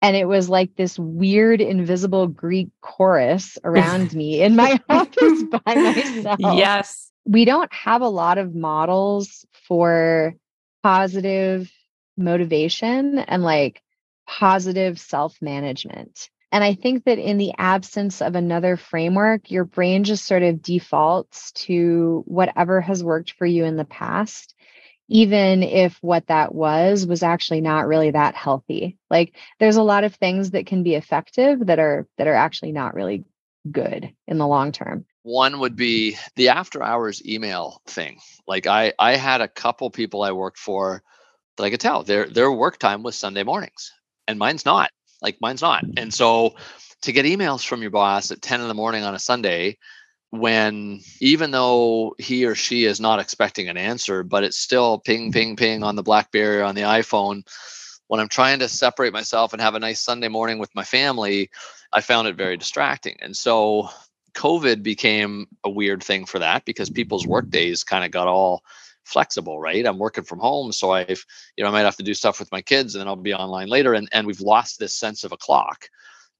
And it was like this weird invisible Greek chorus around me in my office by myself. Yes we don't have a lot of models for positive motivation and like positive self management. And I think that in the absence of another framework, your brain just sort of defaults to whatever has worked for you in the past, even if what that was was actually not really that healthy. Like there's a lot of things that can be effective that are that are actually not really good in the long term. One would be the after hours email thing. Like I I had a couple people I worked for that I could tell their their work time was Sunday mornings and mine's not. Like mine's not. And so to get emails from your boss at 10 in the morning on a Sunday when even though he or she is not expecting an answer, but it's still ping, mm-hmm. ping, ping on the Blackberry or on the iPhone. When I'm trying to separate myself and have a nice Sunday morning with my family, I found it very distracting. And so COVID became a weird thing for that because people's work days kind of got all flexible, right? I'm working from home, so I've, you know, I might have to do stuff with my kids and then I'll be online later. And, and we've lost this sense of a clock.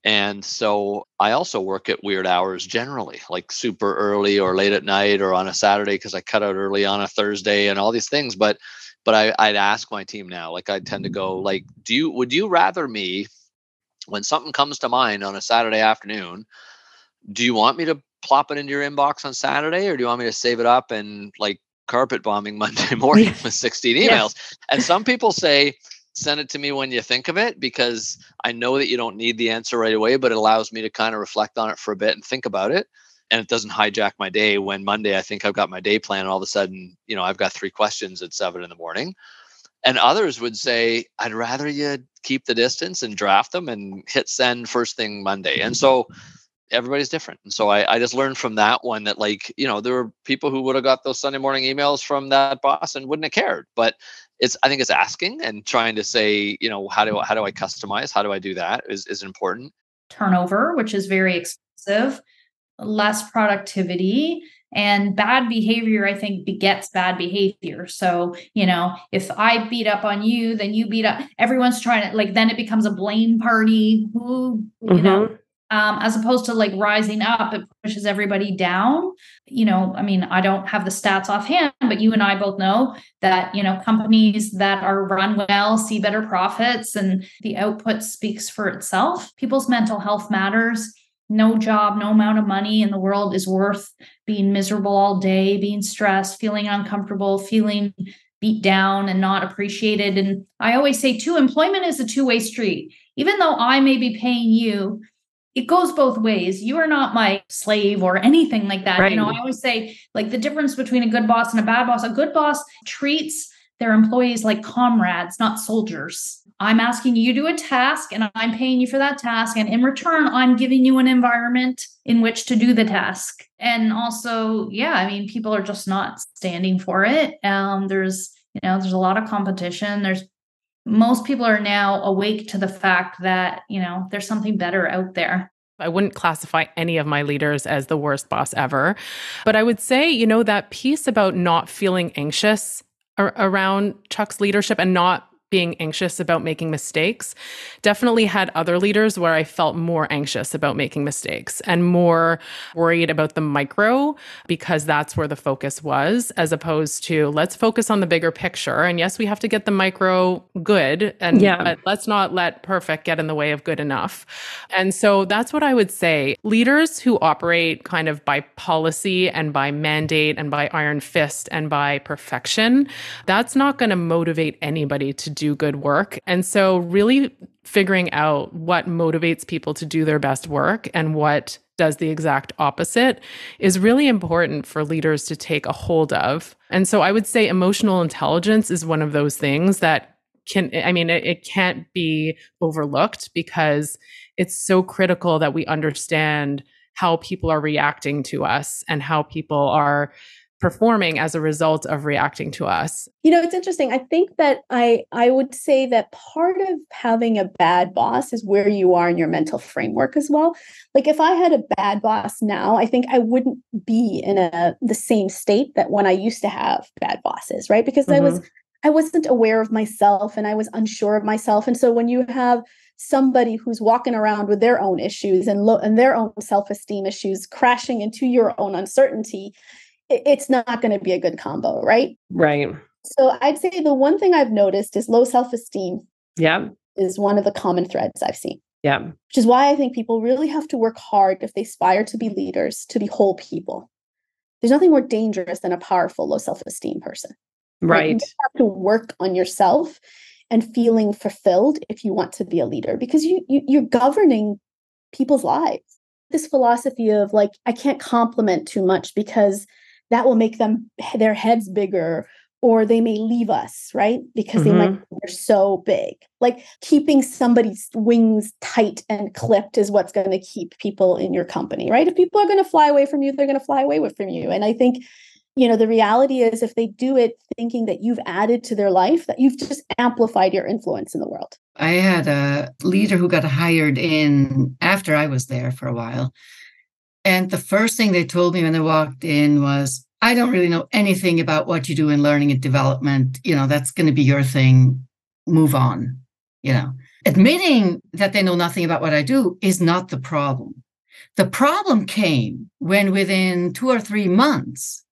And so I also work at weird hours generally, like super early or late at night or on a Saturday because I cut out early on a Thursday and all these things. But but I, I'd ask my team now, like I tend to go, like, do you would you rather me when something comes to mind on a Saturday afternoon, do you want me to plop it into your inbox on Saturday or do you want me to save it up and like carpet bombing Monday morning with 16 emails? Yes. And some people say, send it to me when you think of it because I know that you don't need the answer right away, but it allows me to kind of reflect on it for a bit and think about it. And it doesn't hijack my day when Monday I think I've got my day plan and all of a sudden, you know, I've got three questions at seven in the morning. And others would say, I'd rather you keep the distance and draft them and hit send first thing Monday. And so everybody's different. And so I, I just learned from that one that like, you know, there were people who would have got those Sunday morning emails from that boss and wouldn't have cared. But it's I think it's asking and trying to say, you know, how do how do I customize? How do I do that is is important. Turnover, which is very expensive, less productivity and bad behavior i think begets bad behavior so you know if i beat up on you then you beat up everyone's trying to like then it becomes a blame party who you mm-hmm. know um, as opposed to like rising up, it pushes everybody down. You know, I mean, I don't have the stats offhand, but you and I both know that, you know, companies that are run well see better profits and the output speaks for itself. People's mental health matters. No job, no amount of money in the world is worth being miserable all day, being stressed, feeling uncomfortable, feeling beat down and not appreciated. And I always say, too, employment is a two way street. Even though I may be paying you it goes both ways. You are not my slave or anything like that. Right. You know, I always say like the difference between a good boss and a bad boss. A good boss treats their employees like comrades, not soldiers. I'm asking you to do a task and I'm paying you for that task. And in return, I'm giving you an environment in which to do the task. And also, yeah, I mean, people are just not standing for it. Um, there's, you know, there's a lot of competition. There's most people are now awake to the fact that, you know, there's something better out there. I wouldn't classify any of my leaders as the worst boss ever. But I would say, you know, that piece about not feeling anxious ar- around Chuck's leadership and not being anxious about making mistakes. Definitely had other leaders where I felt more anxious about making mistakes and more worried about the micro because that's where the focus was, as opposed to let's focus on the bigger picture. And yes, we have to get the micro good and yeah. but let's not let perfect get in the way of good enough. And so that's what I would say. Leaders who operate kind of by policy and by mandate and by iron fist and by perfection, that's not going to motivate anybody to do good work. And so, really figuring out what motivates people to do their best work and what does the exact opposite is really important for leaders to take a hold of. And so, I would say emotional intelligence is one of those things that can, I mean, it, it can't be overlooked because it's so critical that we understand how people are reacting to us and how people are performing as a result of reacting to us you know it's interesting i think that i i would say that part of having a bad boss is where you are in your mental framework as well like if i had a bad boss now i think i wouldn't be in a the same state that when i used to have bad bosses right because mm-hmm. i was mm-hmm. i wasn't aware of myself and i was unsure of myself and so when you have somebody who's walking around with their own issues and lo- and their own self-esteem issues crashing into your own uncertainty it's not going to be a good combo, right? Right. So I'd say the one thing I've noticed is low self esteem. Yeah. Is one of the common threads I've seen. Yeah. Which is why I think people really have to work hard if they aspire to be leaders, to be whole people. There's nothing more dangerous than a powerful low self esteem person. Right. right. You have to work on yourself and feeling fulfilled if you want to be a leader because you, you you're governing people's lives. This philosophy of like I can't compliment too much because that will make them their heads bigger or they may leave us right? Because mm-hmm. they might mm-hmm. they're so big. Like keeping somebody's wings tight and clipped is what's going to keep people in your company right? If people are going to fly away from you they're going to fly away from you. And i think you know the reality is if they do it thinking that you've added to their life that you've just amplified your influence in the world. I had a leader who got hired in after i was there for a while and the first thing they told me when they walked in was, I don't really know anything about what you do in learning and development. You know, that's going to be your thing. Move on. You know, admitting that they know nothing about what I do is not the problem. The problem came when within two or three months,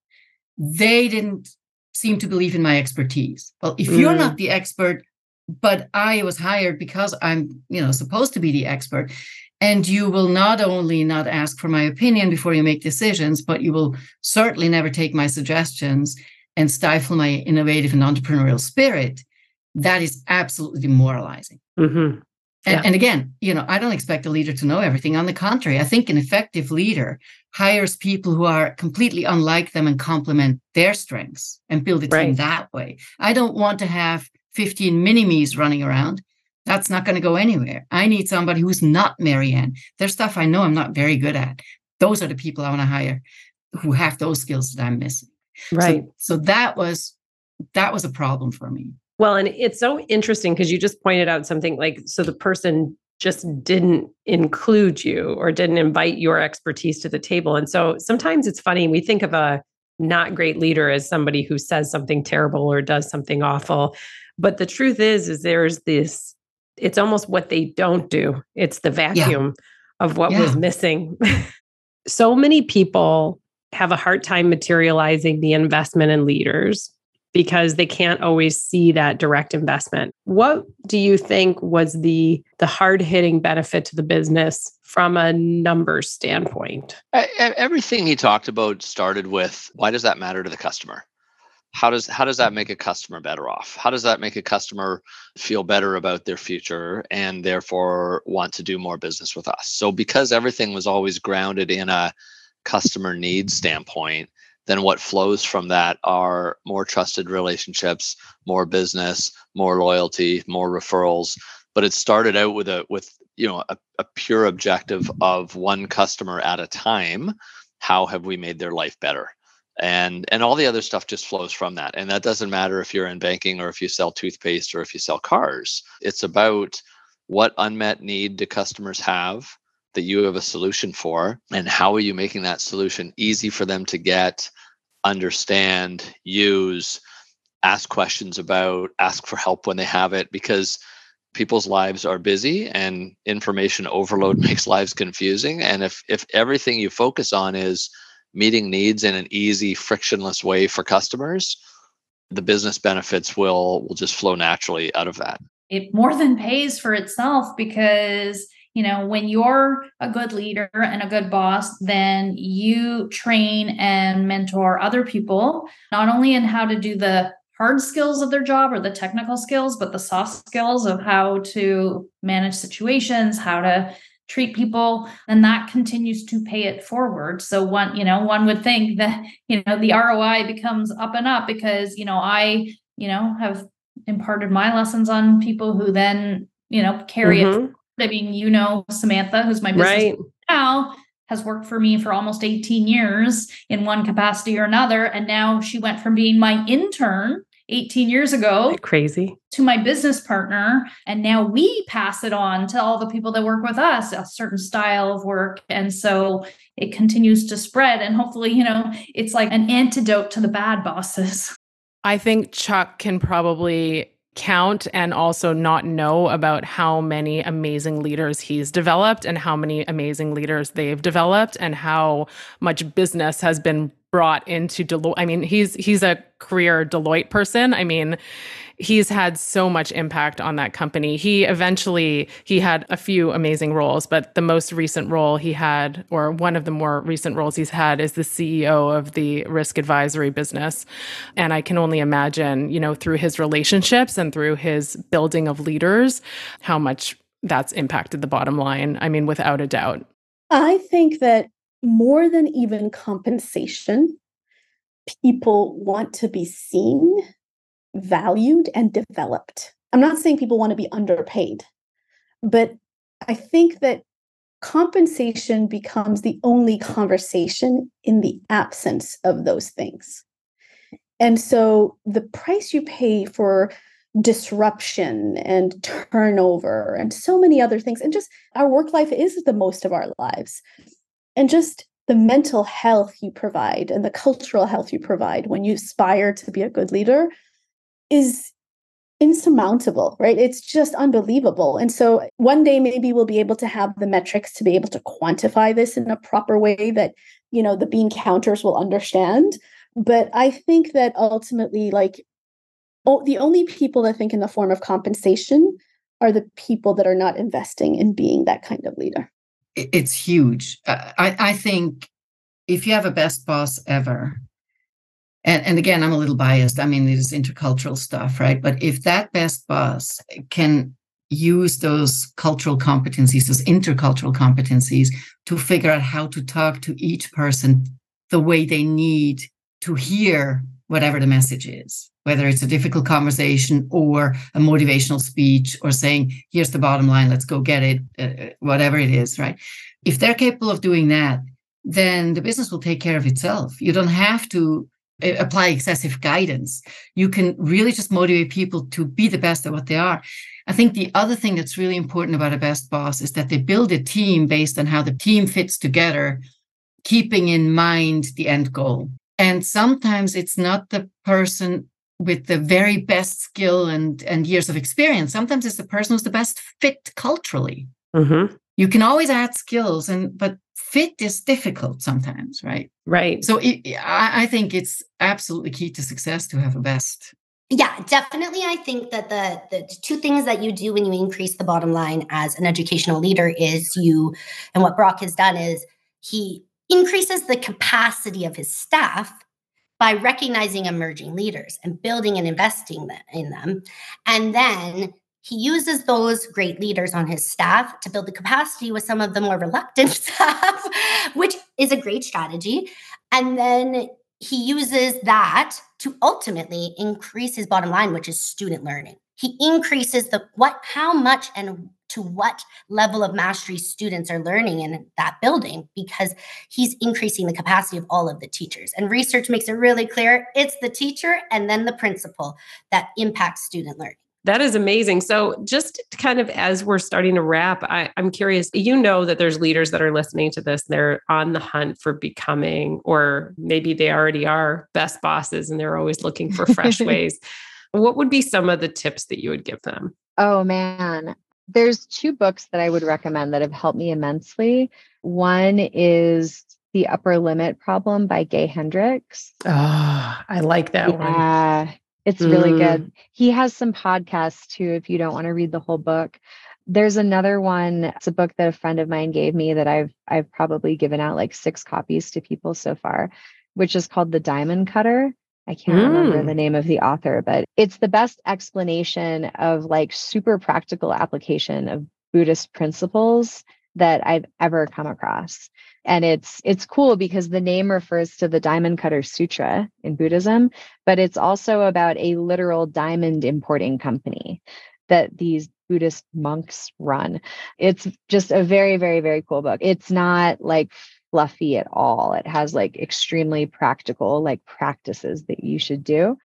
they didn't seem to believe in my expertise. Well, if mm. you're not the expert, but I was hired because I'm, you know, supposed to be the expert, and you will not only not ask for my opinion before you make decisions, but you will certainly never take my suggestions and stifle my innovative and entrepreneurial spirit. That is absolutely demoralizing. Mm-hmm. Yeah. And, and, again, you know, I don't expect a leader to know everything. On the contrary, I think an effective leader hires people who are completely unlike them and complement their strengths and build a team right. that way. I don't want to have 15 mini me's running around. That's not going to go anywhere. I need somebody who's not Marianne. There's stuff I know I'm not very good at. Those are the people I want to hire who have those skills that I'm missing. Right. So, so that was that was a problem for me. Well, and it's so interesting because you just pointed out something like so the person just didn't include you or didn't invite your expertise to the table. And so sometimes it's funny, we think of a not great leader as somebody who says something terrible or does something awful. But the truth is, is there's this it's almost what they don't do. It's the vacuum yeah. of what yeah. was missing. so many people have a hard time materializing the investment in leaders because they can't always see that direct investment. What do you think was the the hard-hitting benefit to the business from a numbers standpoint? Everything he talked about started with why does that matter to the customer? How does how does that make a customer better off? How does that make a customer feel better about their future and therefore want to do more business with us? So because everything was always grounded in a customer needs standpoint then what flows from that are more trusted relationships more business more loyalty more referrals. But it started out with a with you know a, a pure objective of one customer at a time how have we made their life better and and all the other stuff just flows from that and that doesn't matter if you're in banking or if you sell toothpaste or if you sell cars it's about what unmet need do customers have that you have a solution for and how are you making that solution easy for them to get understand use ask questions about, ask for help when they have it, because people's lives are busy and information overload makes lives confusing. And if if everything you focus on is meeting needs in an easy, frictionless way for customers, the business benefits will will just flow naturally out of that. It more than pays for itself because you know when you're a good leader and a good boss then you train and mentor other people not only in how to do the hard skills of their job or the technical skills but the soft skills of how to manage situations how to treat people and that continues to pay it forward so one you know one would think that you know the roi becomes up and up because you know i you know have imparted my lessons on people who then you know carry mm-hmm. it I mean, you know, Samantha, who's my business right. now, has worked for me for almost 18 years in one capacity or another. And now she went from being my intern 18 years ago crazy? to my business partner and now we pass it on to all the people that work with us a certain style of work and so it continues to spread and hopefully you know it's like an antidote to the bad bosses. I think chuck can probably count and also not know about how many amazing leaders he's developed and how many amazing leaders they've developed and how much business has been brought into Deloitte. I mean, he's he's a career Deloitte person. I mean, he's had so much impact on that company. He eventually he had a few amazing roles, but the most recent role he had or one of the more recent roles he's had is the CEO of the risk advisory business. And I can only imagine, you know, through his relationships and through his building of leaders, how much that's impacted the bottom line. I mean, without a doubt. I think that more than even compensation, people want to be seen valued and developed. I'm not saying people want to be underpaid, but I think that compensation becomes the only conversation in the absence of those things. And so the price you pay for disruption and turnover and so many other things, and just our work life is the most of our lives. And just the mental health you provide and the cultural health you provide when you aspire to be a good leader is insurmountable, right? It's just unbelievable. And so one day maybe we'll be able to have the metrics to be able to quantify this in a proper way that, you know, the bean counters will understand. But I think that ultimately, like, oh, the only people that think in the form of compensation are the people that are not investing in being that kind of leader. It's huge. Uh, I, I think if you have a best boss ever, and, and again, I'm a little biased. I mean, it is intercultural stuff, right? But if that best boss can use those cultural competencies, those intercultural competencies to figure out how to talk to each person the way they need to hear whatever the message is, whether it's a difficult conversation or a motivational speech or saying, here's the bottom line, let's go get it, uh, whatever it is, right? If they're capable of doing that, then the business will take care of itself. You don't have to apply excessive guidance. You can really just motivate people to be the best at what they are. I think the other thing that's really important about a best boss is that they build a team based on how the team fits together, keeping in mind the end goal. And sometimes it's not the person with the very best skill and, and years of experience. Sometimes it's the person who's the best fit culturally. Mm-hmm. You can always add skills, and but fit is difficult sometimes, right? Right. So it, I, I think it's absolutely key to success to have a best. Yeah, definitely. I think that the the two things that you do when you increase the bottom line as an educational leader is you, and what Brock has done is he increases the capacity of his staff by recognizing emerging leaders and building and investing in them, and then he uses those great leaders on his staff to build the capacity with some of the more reluctant staff, which is a great strategy. And then he uses that to ultimately increase his bottom line, which is student learning. He increases the what, how much, and to what level of mastery students are learning in that building because he's increasing the capacity of all of the teachers. And research makes it really clear it's the teacher and then the principal that impacts student learning That is amazing. So, just kind of as we're starting to wrap, I, am curious. You know that there's leaders that are listening to this, they're on the hunt for becoming, or maybe they already are best bosses and they're always looking for fresh ways. What would be some of the tips that you would give them? Oh, man. There's two books that I would recommend that have helped me immensely. One is The Upper Limit Problem by Gay Hendricks. Oh, I like that yeah. one. Yeah. It's really mm. good. He has some podcasts too, if you don't want to read the whole book. There's another one. It's a book that a friend of mine gave me that I've I've probably given out like six copies to people so far, which is called The Diamond Cutter. I can't mm. remember the name of the author, but it's the best explanation of like super practical application of Buddhist principles that I've ever come across. And it's it's cool because the name refers to the Diamond Cutter Sutra in Buddhism, but it's also about a literal diamond importing company that these Buddhist monks run. It's just a very very very cool book. It's not like fluffy at all. It has like extremely practical like practices that you should do.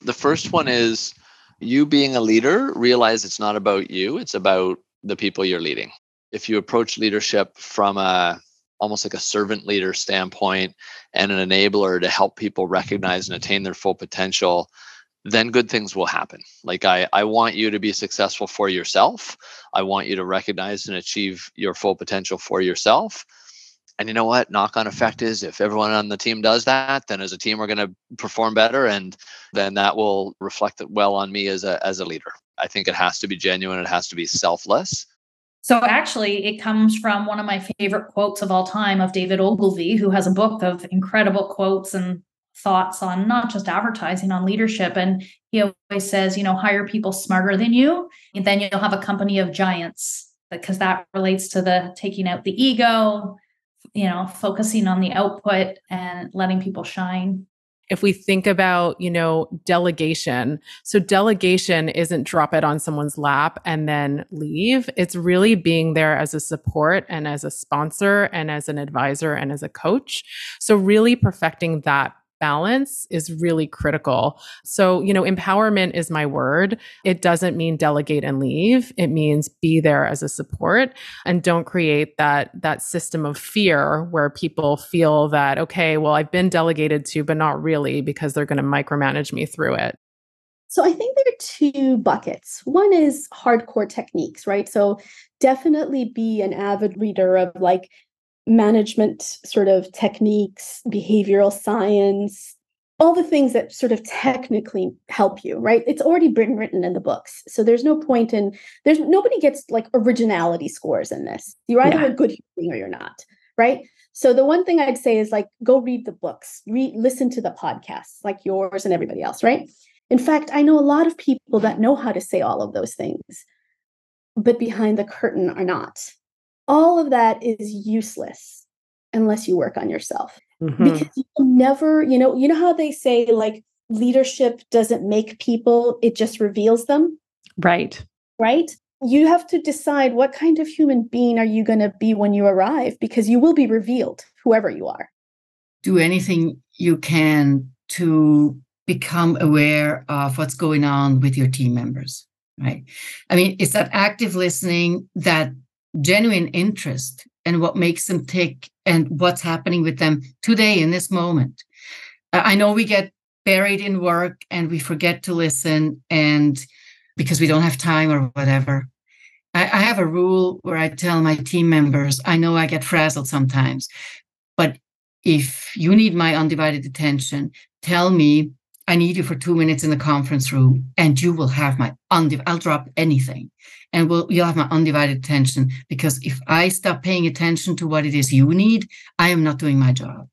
The first one is you being a leader, realize it's not about you, it's about the people you're leading. If you approach leadership from a almost like a servant leader standpoint and an enabler to help people recognize and attain their full potential, then good things will happen. Like I, I want you to be successful for yourself. I want you to recognize and achieve your full potential for yourself. And you know what? Knock on effect is if everyone on the team does that, then as a team we're going to perform better, and then that will reflect well on me as a as a leader. I think it has to be genuine. It has to be selfless. So actually, it comes from one of my favorite quotes of all time of David Ogilvy, who has a book of incredible quotes and thoughts on not just advertising, on leadership. And he always says, you know, hire people smarter than you, and then you'll have a company of giants because that relates to the taking out the ego, you know, focusing on the output and letting people shine if we think about, you know, delegation. So delegation isn't drop it on someone's lap and then leave. It's really being there as a support and as a sponsor and as an advisor and as a coach. So really perfecting that balance is really critical. So, you know, empowerment is my word. It doesn't mean delegate and leave. It means be there as a support and don't create that that system of fear where people feel that okay, well, I've been delegated to but not really because they're going to micromanage me through it. So I think there are two buckets. One is hardcore techniques, right? So definitely be an avid reader of like management sort of techniques, behavioral science, all the things that sort of technically help you, right? It's already been written in the books. So there's no point in there's nobody gets like originality scores in this. You're either yeah. a good human or you're not, right? So the one thing I'd say is like go read the books, read listen to the podcasts like yours and everybody else, right? In fact, I know a lot of people that know how to say all of those things, but behind the curtain are not all of that is useless unless you work on yourself. Mm-hmm. because you never you know you know how they say like leadership doesn't make people it just reveals them? Right. Right? You have to decide what kind of human being are you going to be when you arrive because you will be revealed whoever you are. Do anything you can to become aware of what's going on with your team members right? I mean it's that active listening that genuine interest in what makes them tick and what's happening with them today in this moment. Uh, I know we get buried in work and we forget to listen and because we don't have time or whatever. I, I have a rule where I tell my team members, I know I get frazzled sometimes, but if you need my undivided attention, tell me I need you for two minutes in the conference room, and you will have my undivided. I'll drop anything, and we'll you'll have my undivided attention. Because if I stop paying attention to what it is you need, I am not doing my job.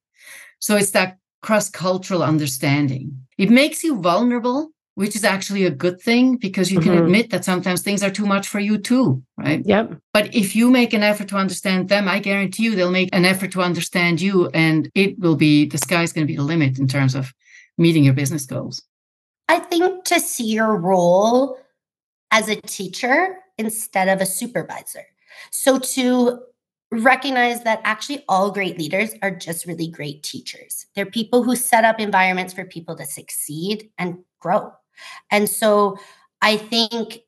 So it's that cross-cultural understanding. It makes you vulnerable, which is actually a good thing because you mm-hmm. can admit that sometimes things are too much for you too, right? Yep. But if you make an effort to understand them, I guarantee you they'll make an effort to understand you, and it will be the sky's going to be the limit in terms of meeting your business goals? I think to see your role as a teacher instead of a supervisor. So to recognize that actually all great leaders are just really great teachers. They're people who set up environments for people to succeed and grow. And so I think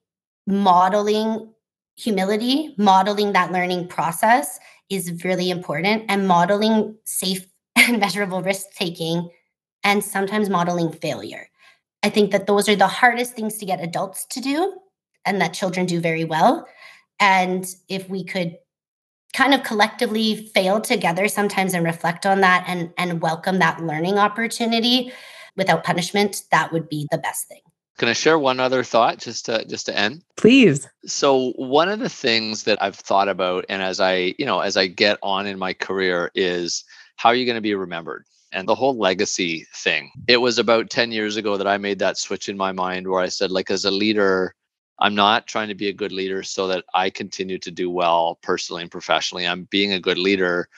modeling humility, modeling that learning process is really important, and modeling safe and measurable risk taking, and sometimes modeling failure. I think that those are the hardest things to get adults to do, and that children do very well. And if we could kind of collectively fail together sometimes and reflect on that and, and welcome that learning opportunity without punishment, that would be the best thing. Can I share one other thought just to just to end? Please. So one of the things that I've thought about and as I, you know, as I get on in my career is how are you going to be remembered? And the whole legacy thing. It was about 10 years ago that I made that switch in my mind where I said like as a leader, I'm not trying to be a good leader so that I continue to do well personally and professionally. I'm being a good leader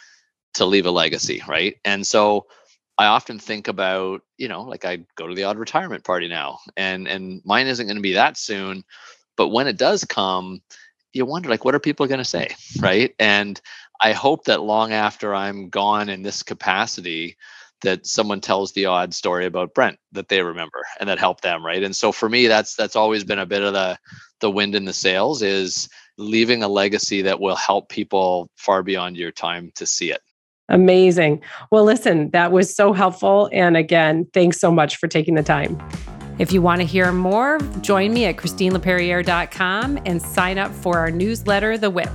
to leave a legacy, right? And so I often think about, you know, like I go to the odd retirement party now, and and mine isn't going to be that soon, but when it does come, you wonder like, what are people going to say, right? And I hope that long after I'm gone in this capacity, that someone tells the odd story about Brent that they remember and that helped them, right? And so for me, that's that's always been a bit of the the wind in the sails is leaving a legacy that will help people far beyond your time to see it. Amazing. Well, listen, that was so helpful. And again, thanks so much for taking the time. If you want to hear more, join me at ChristineLaperriere.com and sign up for our newsletter, The Whip.